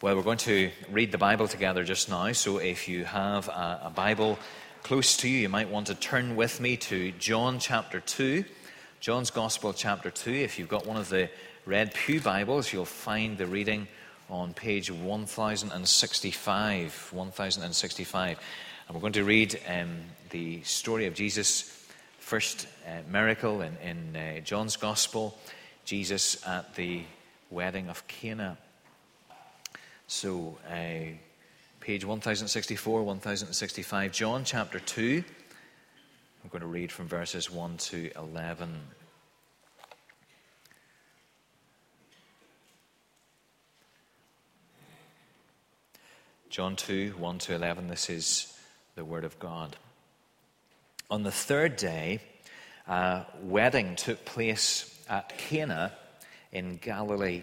Well, we're going to read the Bible together just now. So if you have a, a, Bible close to you, you might want to turn with me to John chapter 2. John's Gospel chapter 2. If you've got one of the Red Pew Bibles, you'll find the reading on page 1065. 1065. And we're going to read um, the story of Jesus' first uh, miracle in, in uh, John's Gospel, Jesus at the wedding of Cana. So, uh, page 1064, 1065, John chapter 2. I'm going to read from verses 1 to 11. John 2, 1 to 11. This is the Word of God. On the third day, a wedding took place at Cana in Galilee.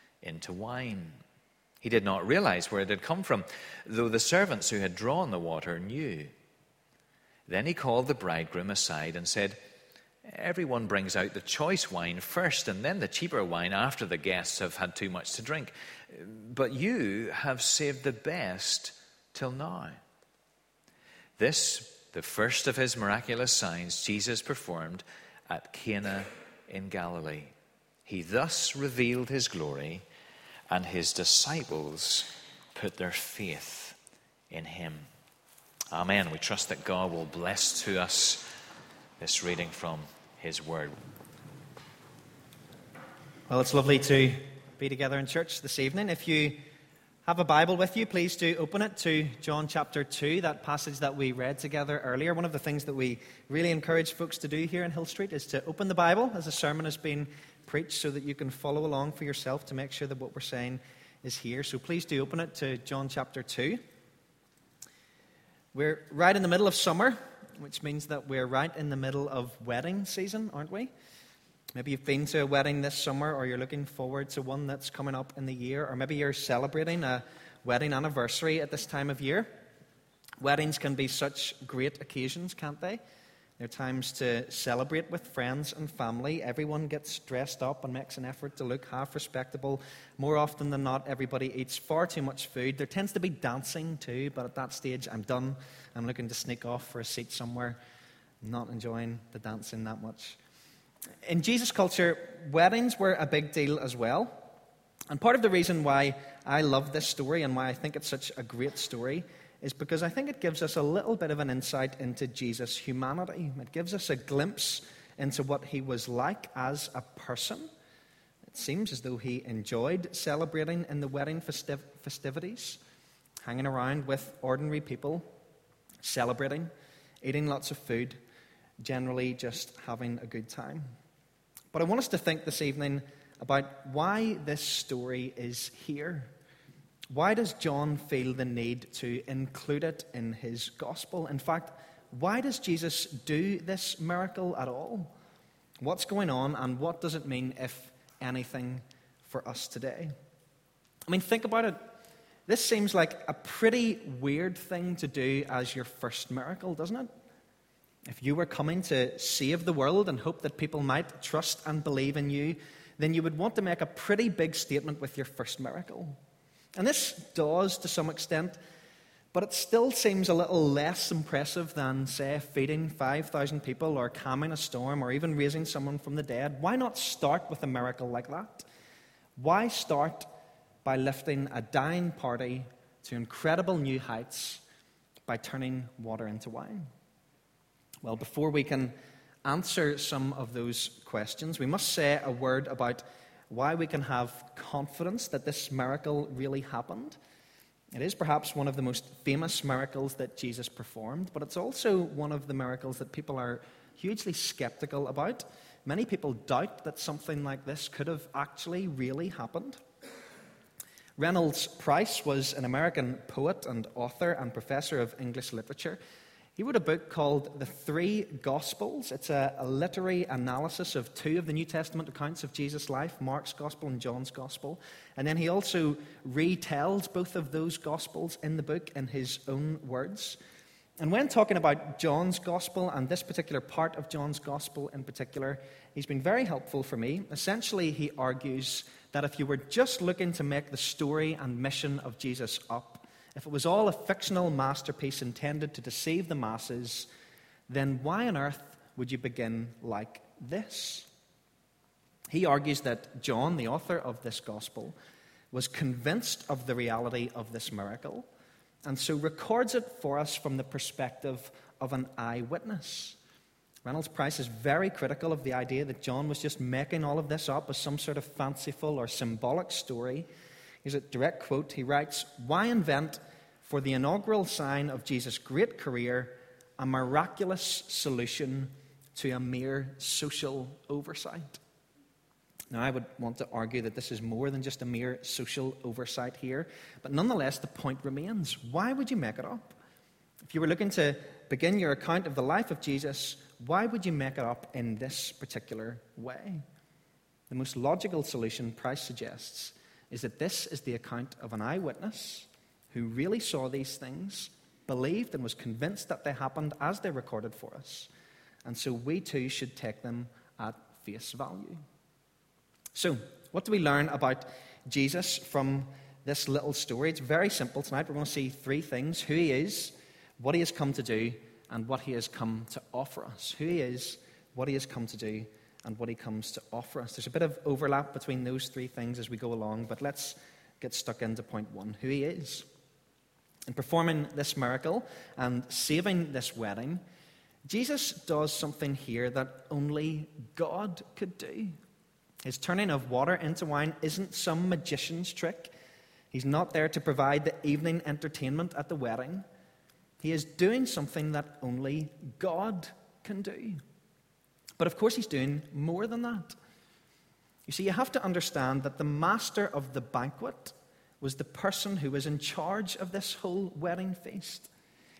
into wine. He did not realize where it had come from, though the servants who had drawn the water knew. Then he called the bridegroom aside and said, Everyone brings out the choice wine first, and then the cheaper wine after the guests have had too much to drink. But you have saved the best till now. This, the first of his miraculous signs, Jesus performed at Cana in Galilee. He thus revealed his glory and his disciples put their faith in him. Amen. We trust that God will bless to us this reading from his word. Well, it's lovely to be together in church this evening. If you have a Bible with you, please do open it to John chapter 2, that passage that we read together earlier. One of the things that we really encourage folks to do here in Hill Street is to open the Bible as a sermon has been preach so that you can follow along for yourself to make sure that what we're saying is here. So please do open it to John chapter 2. We're right in the middle of summer, which means that we're right in the middle of wedding season, aren't we? Maybe you've been to a wedding this summer, or you're looking forward to one that's coming up in the year, or maybe you're celebrating a wedding anniversary at this time of year. Weddings can be such great occasions, can't they? They're times to celebrate with friends and family. Everyone gets dressed up and makes an effort to look half respectable. More often than not, everybody eats far too much food. There tends to be dancing too, but at that stage, I'm done. I'm looking to sneak off for a seat somewhere, not enjoying the dancing that much. In Jesus' culture, weddings were a big deal as well. And part of the reason why I love this story and why I think it's such a great story is because I think it gives us a little bit of an insight into Jesus' humanity. It gives us a glimpse into what he was like as a person. It seems as though he enjoyed celebrating in the wedding festiv- festivities, hanging around with ordinary people, celebrating, eating lots of food, generally just having a good time. But I want us to think this evening about why this story is here. Why does John feel the need to include it in his gospel? In fact, why does Jesus do this miracle at all? What's going on, and what does it mean, if anything, for us today? I mean, think about it. This seems like a pretty weird thing to do as your first miracle, doesn't it? If you were coming to save the world and hope that people might trust and believe in you, then you would want to make a pretty big statement with your first miracle. And this does to some extent, but it still seems a little less impressive than, say, feeding 5,000 people or calming a storm or even raising someone from the dead. Why not start with a miracle like that? Why start by lifting a dying party to incredible new heights by turning water into wine? Well, before we can answer some of those questions, we must say a word about why we can have confidence that this miracle really happened. It is perhaps one of the most famous miracles that Jesus performed, but it's also one of the miracles that people are hugely skeptical about. Many people doubt that something like this could have actually really happened. Reynolds Price was an American poet and author and professor of English literature. He wrote a book called The Three Gospels. It's a, a, literary analysis of two of the New Testament accounts of Jesus' life Mark's Gospel and John's Gospel. And then he also retells both of those Gospels in the book in his own words. And when talking about John's Gospel and this particular part of John's Gospel in particular, he's been very helpful for me. Essentially, he argues that if you were just looking to make the story and mission of Jesus up, if it was all a fictional masterpiece intended to deceive the masses, then why on earth would you begin like this? He argues that John, the author of this gospel, was convinced of the reality of this miracle, and so records it for us from the perspective of an eyewitness. Reynolds Price is very critical of the idea that John was just making all of this up as some sort of fanciful or symbolic story. Here's a direct quote. He writes Why invent for the inaugural sign of Jesus' great career a miraculous solution to a mere social oversight? Now, I would want to argue that this is more than just a mere social oversight here, but nonetheless, the point remains. Why would you make it up? If you were looking to begin your account of the life of Jesus, why would you make it up in this particular way? The most logical solution, Price suggests, is that this is the account of an eyewitness who really saw these things, believed, and was convinced that they happened as they recorded for us. And so we too should take them at face value. So, what do we learn about Jesus from this little story? It's very simple tonight. We're going to see three things who he is, what he has come to do, and what he has come to offer us. Who he is, what he has come to do, and what he comes to offer us. There's a bit of overlap between those three things as we go along, but let's get stuck into point one who he is. In performing this miracle and saving this wedding, Jesus does something here that only God could do. His turning of water into wine isn't some magician's trick. He's not there to provide the evening entertainment at the wedding. He is doing something that only God can do. But of course, he's doing more than that. You see, you have to understand that the master of the banquet was the person who was in charge of this whole wedding feast.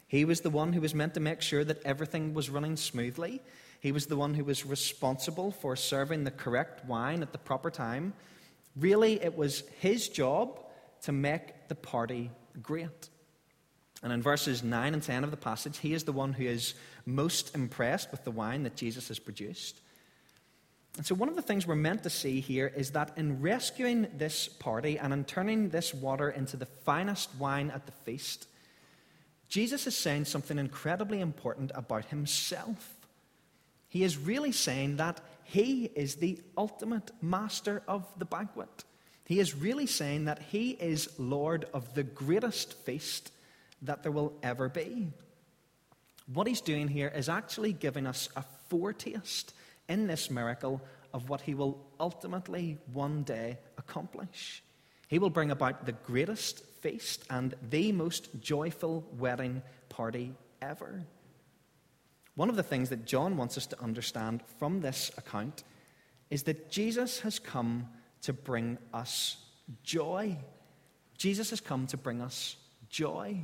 He was the one who was meant to make sure that everything was running smoothly. He was the one who was responsible for serving the correct wine at the proper time. Really, it was his job to make the party great. And in verses 9 and 10 of the passage, he is the one who is most impressed with the wine that Jesus has produced. And so, one of the things we're meant to see here is that in rescuing this party and in turning this water into the finest wine at the feast, Jesus is saying something incredibly important about himself. He is really saying that he is the ultimate master of the banquet. He is really saying that he is Lord of the greatest feast that there will ever be. What he's doing here is actually giving us a foretaste in this miracle of what he will ultimately one day accomplish. He will bring about the greatest feast and the most joyful wedding party ever. One of the things that John wants us to understand from this account is that Jesus has come to bring us joy. Jesus has come to bring us joy.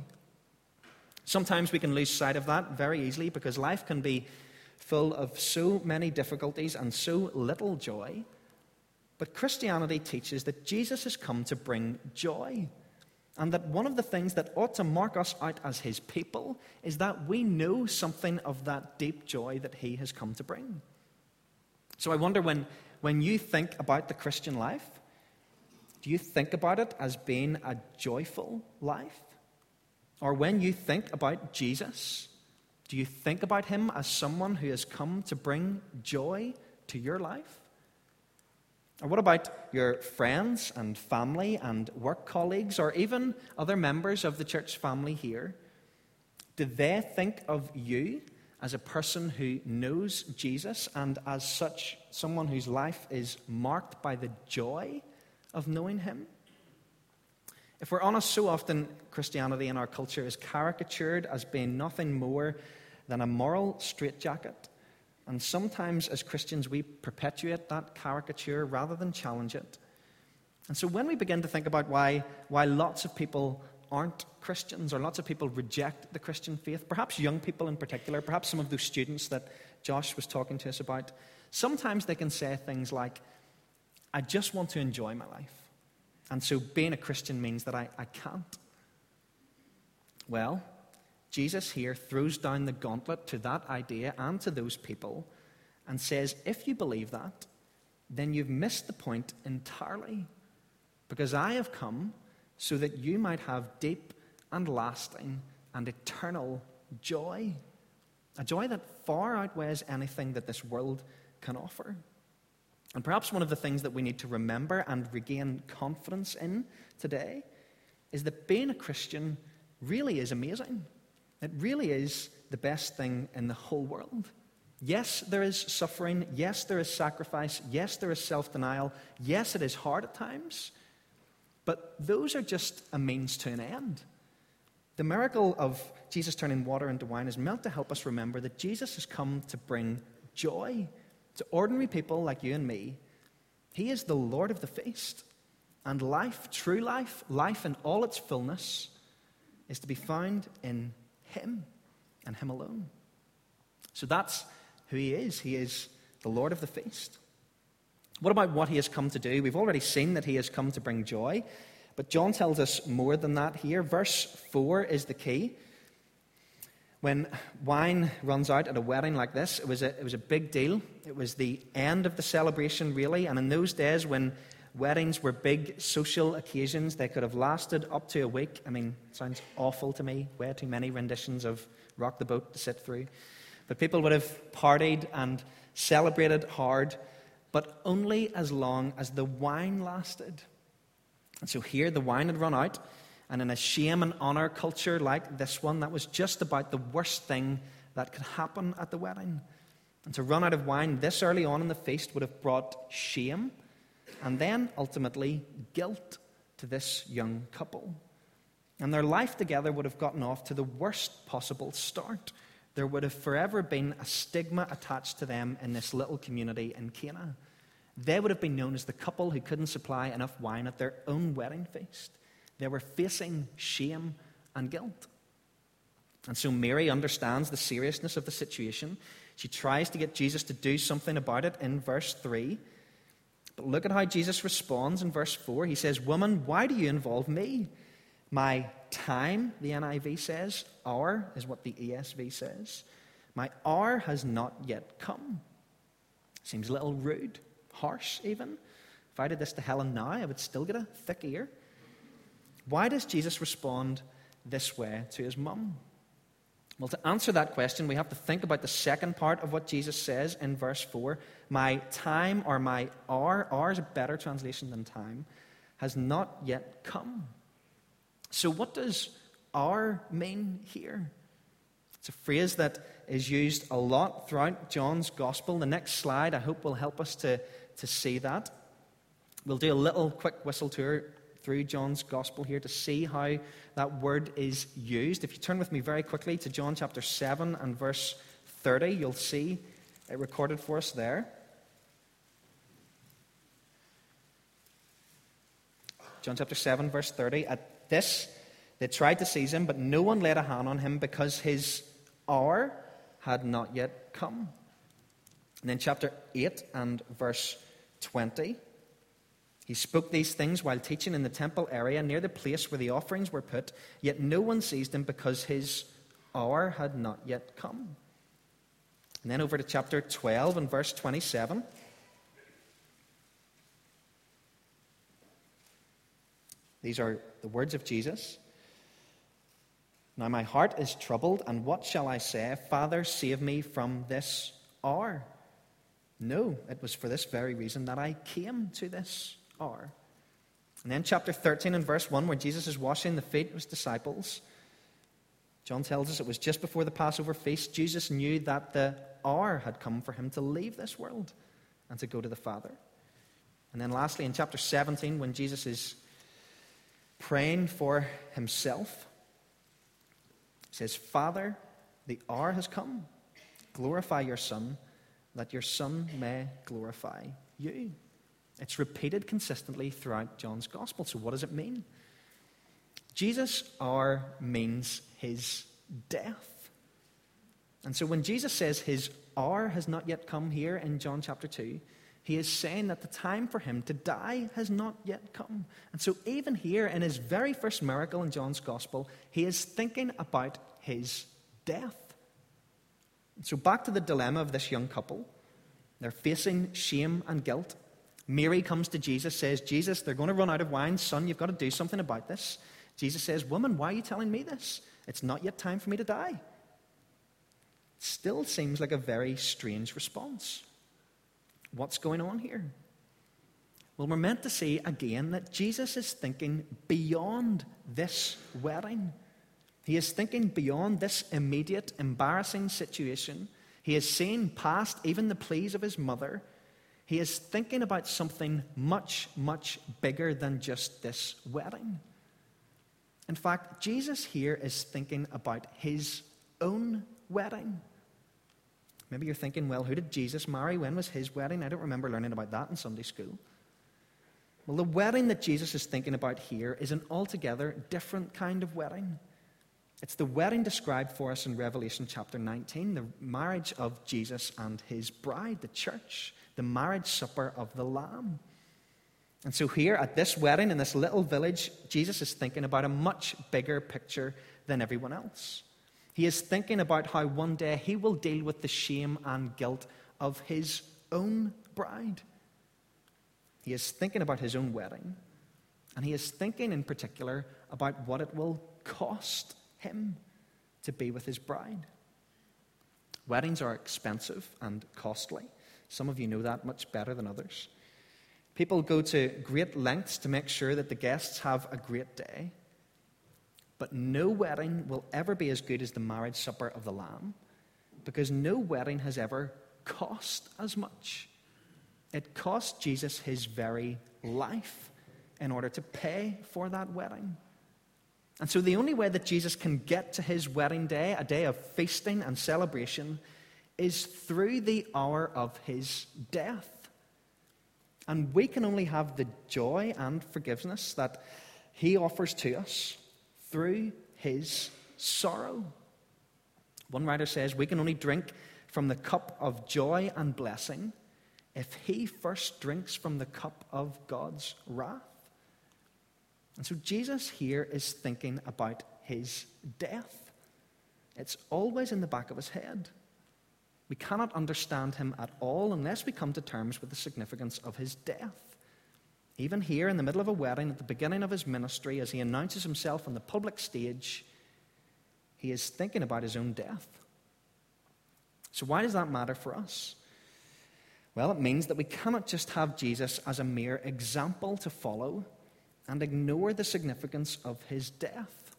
Sometimes we can lose sight of that very easily because life can be full of so many difficulties and so little joy. But Christianity teaches that Jesus has come to bring joy. And that one of the things that ought to mark us out as his people is that we know something of that deep joy that he has come to bring. So I wonder when, when you think about the Christian life, do you think about it as being a joyful life? Or when you think about Jesus, do you think about him as someone who has come to bring joy to your life? Or what about your friends and family and work colleagues, or even other members of the church family here? Do they think of you as a person who knows Jesus and as such someone whose life is marked by the joy of knowing him? If we're honest, so often Christianity in our culture is caricatured as being nothing more than a moral straitjacket. And sometimes, as Christians, we perpetuate that caricature rather than challenge it. And so, when we begin to think about why, why lots of people aren't Christians or lots of people reject the Christian faith, perhaps young people in particular, perhaps some of those students that Josh was talking to us about, sometimes they can say things like, I just want to enjoy my life. And so being a Christian means that I, I can't. Well, Jesus here throws down the gauntlet to that idea and to those people and says, if you believe that, then you've missed the point entirely. Because I have come so that you might have deep and lasting and eternal joy. A joy that far outweighs anything that this world can offer. And perhaps one of the things that we need to remember and regain confidence in today is that being a Christian really is amazing. It really is the best thing in the whole world. Yes, there is suffering. Yes, there is sacrifice. Yes, there is self denial. Yes, it is hard at times. But those are just a means to an end. The miracle of Jesus turning water into wine is meant to help us remember that Jesus has come to bring joy to ordinary people like you and me. He is the Lord of the feast. And life, true life, life in all its fullness, is to be found in Him and Him alone. So that's who He is. He is the Lord of the feast. What about what He has come to do? We've already seen that He has come to bring joy. But John tells us more than that here. Verse 4 is the key. When wine runs out at a wedding like this, it was, a, it was a big deal. It was the end of the celebration, really. And in those days, when weddings were big social occasions, they could have lasted up to a week. I mean, it sounds awful to me. Way too many renditions of Rock the Boat to sit through. But people would have partied and celebrated hard, but only as long as the wine lasted. And so here, the wine had run out. And in a shame and honor culture like this one, that was just about the worst thing that could happen at the wedding. And to run out of wine this early on in the feast would have brought shame and then ultimately guilt to this young couple. And their life together would have gotten off to the worst possible start. There would have forever been a stigma attached to them in this little community in Cana. They would have been known as the couple who couldn't supply enough wine at their own wedding feast. They were facing shame and guilt. And so Mary understands the seriousness of the situation. She tries to get Jesus to do something about it in verse 3. But look at how Jesus responds in verse 4. He says, Woman, why do you involve me? My time, the NIV says, hour is what the ESV says. My hour has not yet come. Seems a little rude, harsh even. If I did this to Helen now, I would still get a thick ear. Why does Jesus respond this way to his mum? Well, to answer that question, we have to think about the second part of what Jesus says in verse 4. My time or my hour, hour is a better translation than time, has not yet come. So, what does hour mean here? It's a phrase that is used a lot throughout John's gospel. The next slide, I hope, will help us to, to see that. We'll do a little quick whistle tour through John's gospel here to see how that word is used. If you turn with me very quickly to John chapter 7 and verse 30, you'll see it recorded for us there. John chapter 7, verse 30. At this, they tried to seize him, but no one laid a hand on him because his hour had not yet come. And then, chapter 8 and verse 20. He spoke these things while teaching in the temple area near the place where the offerings were put, yet no one seized him because his hour had not yet come. And then over to chapter 12 and verse 27. These are the words of Jesus. Now my heart is troubled, and what shall I say? Father, save me from this hour. No, it was for this very reason that I came to this are. And then, chapter 13 and verse 1, where Jesus is washing the feet of his disciples, John tells us it was just before the Passover feast. Jesus knew that the hour had come for him to leave this world and to go to the Father. And then, lastly, in chapter 17, when Jesus is praying for himself, he says, Father, the hour has come. Glorify your Son, that your Son may glorify you. It's repeated consistently throughout John's Gospel. So, what does it mean? Jesus' hour means his death. And so, when Jesus says his hour has not yet come here in John chapter 2, he is saying that the time for him to die has not yet come. And so, even here in his very first miracle in John's Gospel, he is thinking about his death. So, back to the dilemma of this young couple. They're facing shame and guilt. Mary comes to Jesus, says, Jesus, they're going to run out of wine. Son, you've got to do something about this. Jesus says, Woman, why are you telling me this? It's not yet time for me to die. Still seems like a very strange response. What's going on here? Well, we're meant to see again that Jesus is thinking beyond this wedding. He is thinking beyond this immediate, embarrassing situation. He is seeing past even the pleas of his mother. He is thinking about something much, much bigger than just this wedding. In fact, Jesus here is thinking about his own wedding. Maybe you're thinking, well, who did Jesus marry? When was his wedding? I don't remember learning about that in Sunday school. Well, the wedding that Jesus is thinking about here is an altogether different kind of wedding. It's the wedding described for us in Revelation chapter 19, the marriage of Jesus and his bride, the church, the marriage supper of the Lamb. And so, here at this wedding in this little village, Jesus is thinking about a much bigger picture than everyone else. He is thinking about how one day he will deal with the shame and guilt of his own bride. He is thinking about his own wedding, and he is thinking in particular about what it will cost him to be with his bride. Weddings are expensive and costly. Some of you know that much better than others. People go to great lengths to make sure that the guests have a great day. But no wedding will ever be as good as the marriage supper of the Lamb because no wedding has ever cost as much. It cost Jesus his very life in order to pay for that wedding. And so, the only way that Jesus can get to his wedding day, a day of feasting and celebration, is through the hour of his death. And we can only have the joy and forgiveness that he offers to us through his sorrow. One writer says we can only drink from the cup of joy and blessing if he first drinks from the cup of God's wrath. And so Jesus here is thinking about his death. It's always in the back of his head. We cannot understand him at all unless we come to terms with the significance of his death. Even here, in the middle of a wedding, at the beginning of his ministry, as he announces himself on the public stage, he is thinking about his own death. So, why does that matter for us? Well, it means that we cannot just have Jesus as a mere example to follow and ignore the significance of his death.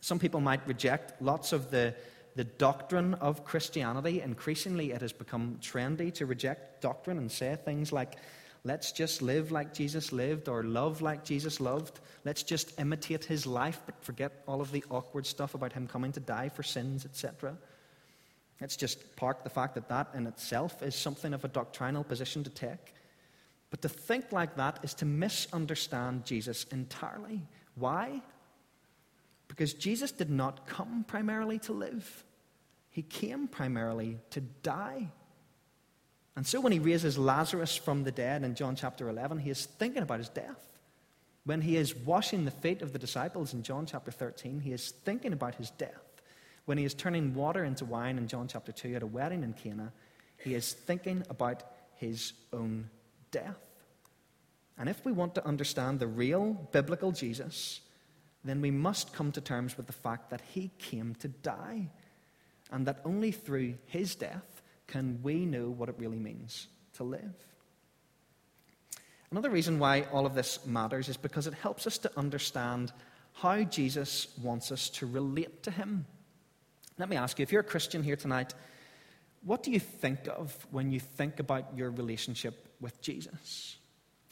Some people might reject lots of the, the doctrine of Christianity. Increasingly, it has become trendy to reject doctrine and say things like, let's just live like Jesus lived or love like Jesus loved. Let's just imitate his life, but forget all of the awkward stuff about him coming to die for sins, etc. Let's just park the fact that that in itself is something of a doctrinal position to take. But to think like that is to misunderstand Jesus entirely. Why? Because Jesus did not come primarily to live, he came primarily to die. And so when he raises Lazarus from the dead in John chapter 11, he is thinking about his death. When he is washing the feet of the disciples in John chapter 13, he is thinking about his death. When he is turning water into wine in John chapter 2 at a wedding in Cana, he is thinking about his own death. And if we want to understand the real biblical Jesus, then we must come to terms with the fact that he came to die, and that only through his death can we know what it really means to live. Another reason why all of this matters is because it helps us to understand how Jesus wants us to relate to him. Let me ask you if you're a Christian here tonight, what do you think of when you think about your relationship with Jesus?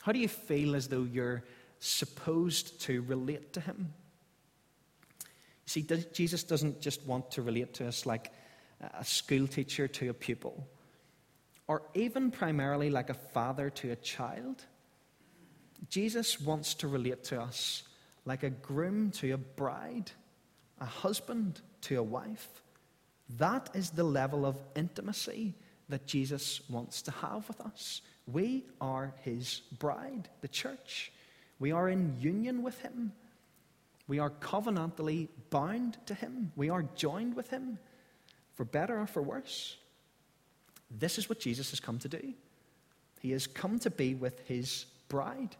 How do you feel as though you're supposed to relate to him? See, Jesus doesn't just want to relate to us like a school teacher to a pupil, or even primarily like a father to a child. Jesus wants to relate to us like a groom to a bride, a husband to a wife. That is the level of intimacy that Jesus wants to have with us. We are his bride, the church. We are in union with him. We are covenantally bound to him. We are joined with him, for better or for worse. This is what Jesus has come to do. He has come to be with his bride.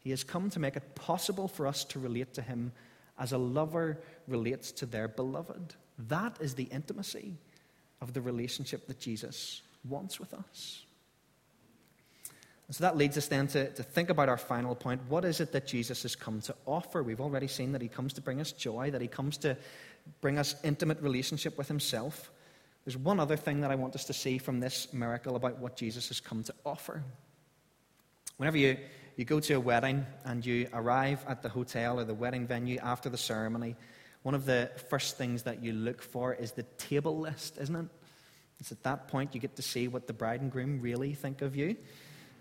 He has come to make it possible for us to relate to him as a lover relates to their beloved. That is the intimacy of the relationship that Jesus wants with us. And so that leads us then to, to think about our final point. What is it that Jesus has come to offer? We've already seen that he comes to bring us joy, that he comes to bring us intimate relationship with himself. There's one other thing that I want us to see from this miracle about what Jesus has come to offer. Whenever you, you go to a wedding and you arrive at the hotel or the wedding venue after the ceremony, one of the first things that you look for is the table list, isn't it? It's at that point you get to see what the bride and groom really think of you.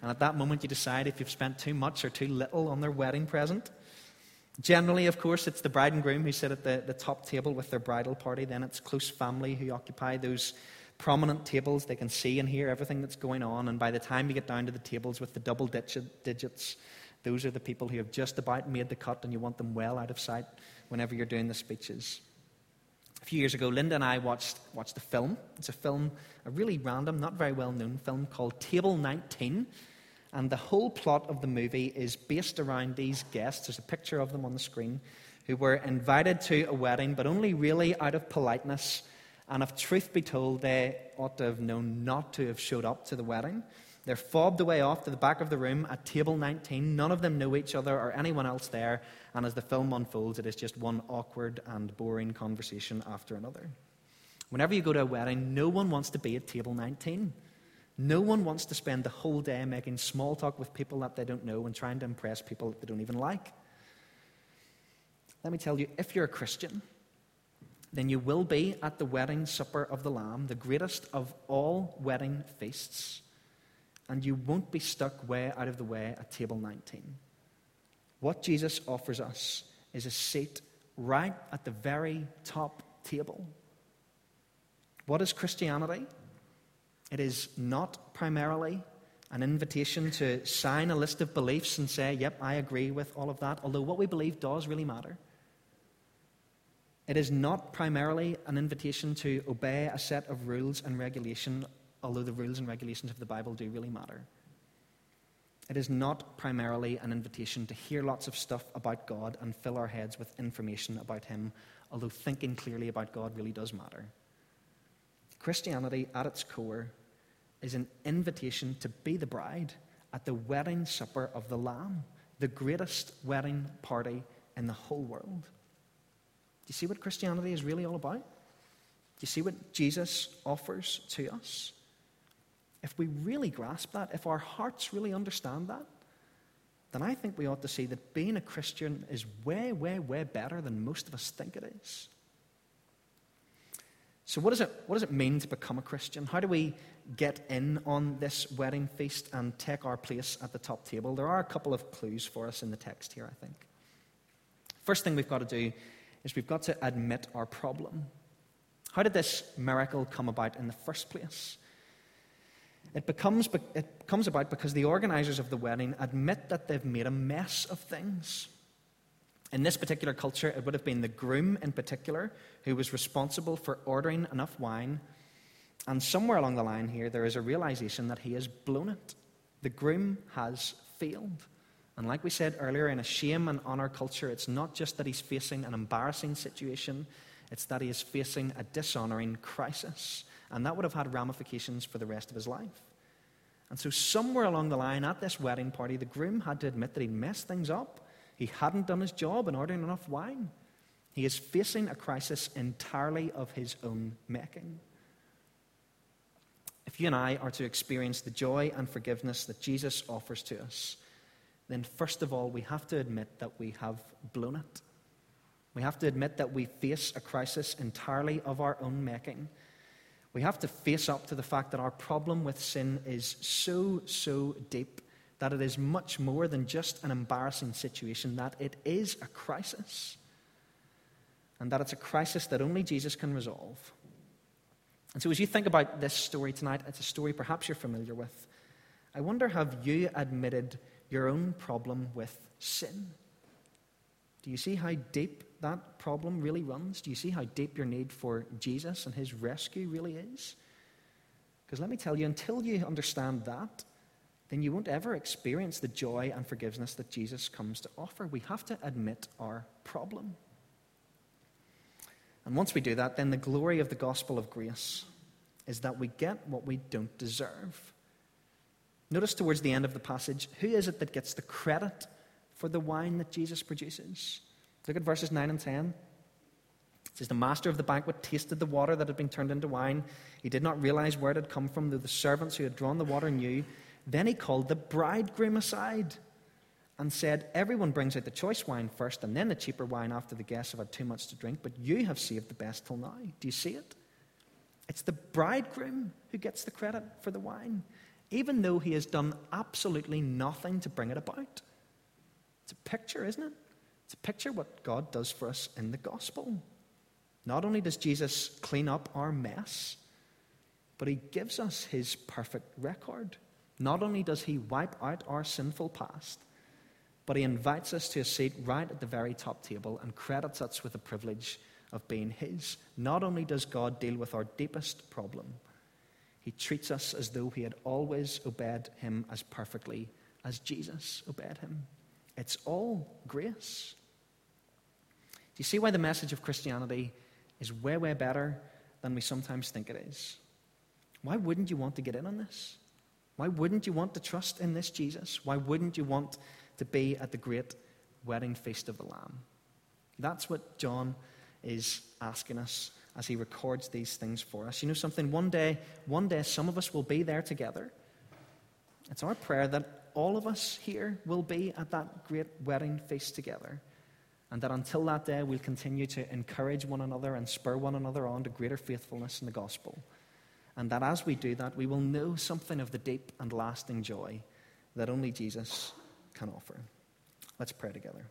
And at that moment, you decide if you've spent too much or too little on their wedding present. Generally, of course, it's the bride and groom who sit at the, the top table with their bridal party. Then it's close family who occupy those prominent tables. They can see and hear everything that's going on. And by the time you get down to the tables with the double digits, those are the people who have just about made the cut and you want them well out of sight whenever you're doing the speeches. A few years ago, Linda and I watched, watched a film. It's a film, a really random, not very well known film called Table 19. And the whole plot of the movie is based around these guests. There's a picture of them on the screen who were invited to a wedding, but only really out of politeness. And if truth be told, they ought to have known not to have showed up to the wedding. They're fobbed away off to the back of the room at table 19. None of them know each other or anyone else there. And as the film unfolds, it is just one awkward and boring conversation after another. Whenever you go to a wedding, no one wants to be at table 19. No one wants to spend the whole day making small talk with people that they don't know and trying to impress people that they don't even like. Let me tell you, if you're a Christian, then you will be at the wedding supper of the Lamb, the greatest of all wedding feasts and you won't be stuck way out of the way at table 19. What Jesus offers us is a seat right at the very top table. What is Christianity? It is not primarily an invitation to sign a list of beliefs and say, Yep, I agree with all of that, although what we believe does really matter. It is not primarily an invitation to obey a set of rules and regulation although the rules and regulations of the Bible do really matter. It is not primarily an invitation to hear lots of stuff about God and fill our heads with information about Him, although thinking clearly about God really does matter. Christianity, at its core, is an invitation to be the bride at the wedding supper of the Lamb, the greatest wedding party in the whole world. Do you see what Christianity is really all about? Do you see what Jesus offers to us? if we really grasp that, if our hearts really understand that, then I think we ought to see that being a Christian is way, way, way better than most of us think it is. So, what does it, what does it mean to become a Christian? How do we get in on this wedding feast and take our place at the top table? There are a couple of clues for us in the text here, I think. First thing we've got to do is we've got to admit our problem. How did this miracle come about in the first place? It, becomes, it comes about because the organizers of the wedding admit that they've made a mess of things. In this particular culture, it would have been the groom in particular who was responsible for ordering enough wine. And somewhere along the line here, there is a realization that he has blown it. The groom has failed. And like we said earlier, in a shame and honor culture, it's not just that he's facing an embarrassing situation, it's that he is facing a dishonoring crisis. And that would have had ramifications for the rest of his life. And so, somewhere along the line at this wedding party, the groom had to admit that he'd messed things up. He hadn't done his job in ordering enough wine. He is facing a crisis entirely of his own making. If you and I are to experience the joy and forgiveness that Jesus offers to us, then first of all, we have to admit that we have blown it. We have to admit that we face a crisis entirely of our own making. We have to face up to the fact that our problem with sin is so, so deep that it is much more than just an embarrassing situation, that it is a crisis. And that it's a crisis that only Jesus can resolve. And so, as you think about this story tonight, it's a story perhaps you're familiar with. I wonder have you admitted your own problem with sin? Do you see how deep that problem really runs? Do you see how deep your need for Jesus and his rescue really is? Because let me tell you, until you understand that, then you won't ever experience the joy and forgiveness that Jesus comes to offer. We have to admit our problem. And once we do that, then the glory of the gospel of grace is that we get what we don't deserve. Notice towards the end of the passage, who is it that gets the credit for the wine that Jesus produces? Look at verses 9 and 10. It says, The master of the banquet tasted the water that had been turned into wine. He did not realize where it had come from, though the servants who had drawn the water knew. Then he called the bridegroom aside and said, Everyone brings out the choice wine first, and then the cheaper wine after the guests have had too much to drink, but you have saved the best till now. Do you see it? It's the bridegroom who gets the credit for the wine, even though he has done absolutely nothing to bring it about. It's a picture, isn't it? It's a picture what God does for us in the gospel. Not only does Jesus clean up our mess, but he gives us his perfect record. Not only does he wipe out our sinful past, but he invites us to a seat right at the very top table and credits us with the privilege of being his. Not only does God deal with our deepest problem, he treats us as though he had always obeyed him as perfectly as Jesus obeyed him. It's all grace Do you see why the message of Christianity is way, way better than we sometimes think it is? Why wouldn't you want to get in on this? Why wouldn't you want to trust in this Jesus? Why wouldn't you want to be at the great wedding feast of the Lamb? That's what John is asking us as he records these things for us. You know something? One day, one day, some of us will be there together. It's our prayer that all of us here will be at that great wedding feast together. And that until that day, we'll continue to encourage one another and spur one another on to greater faithfulness in the gospel. And that as we do that, we will know something of the deep and lasting joy that only Jesus can offer. Let's pray together.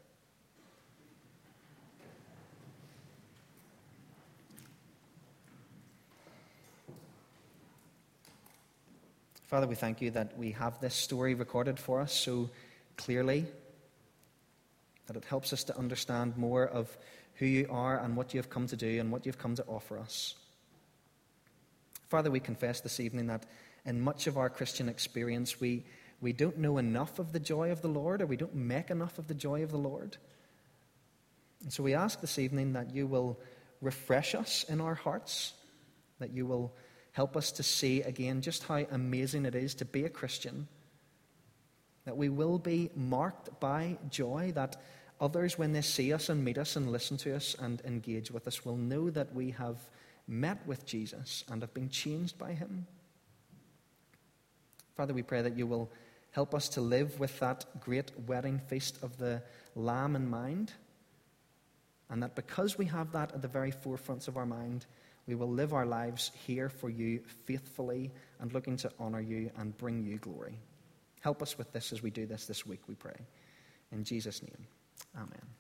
Father, we thank you that we have this story recorded for us so clearly that it helps us to understand more of who you are and what you have come to do and what you've come to offer us. Father, we confess this evening that in much of our Christian experience, we, we don't know enough of the joy of the Lord or we don't make enough of the joy of the Lord. And so we ask this evening that you will refresh us in our hearts, that you will help us to see again just how amazing it is to be a Christian, that we will be marked by joy, that Others, when they see us and meet us and listen to us and engage with us, will know that we have met with Jesus and have been changed by him. Father, we pray that you will help us to live with that great wedding feast of the Lamb in mind. And that because we have that at the very forefronts of our mind, we will live our lives here for you faithfully and looking to honor you and bring you glory. Help us with this as we do this this week, we pray. In Jesus' name. Amen.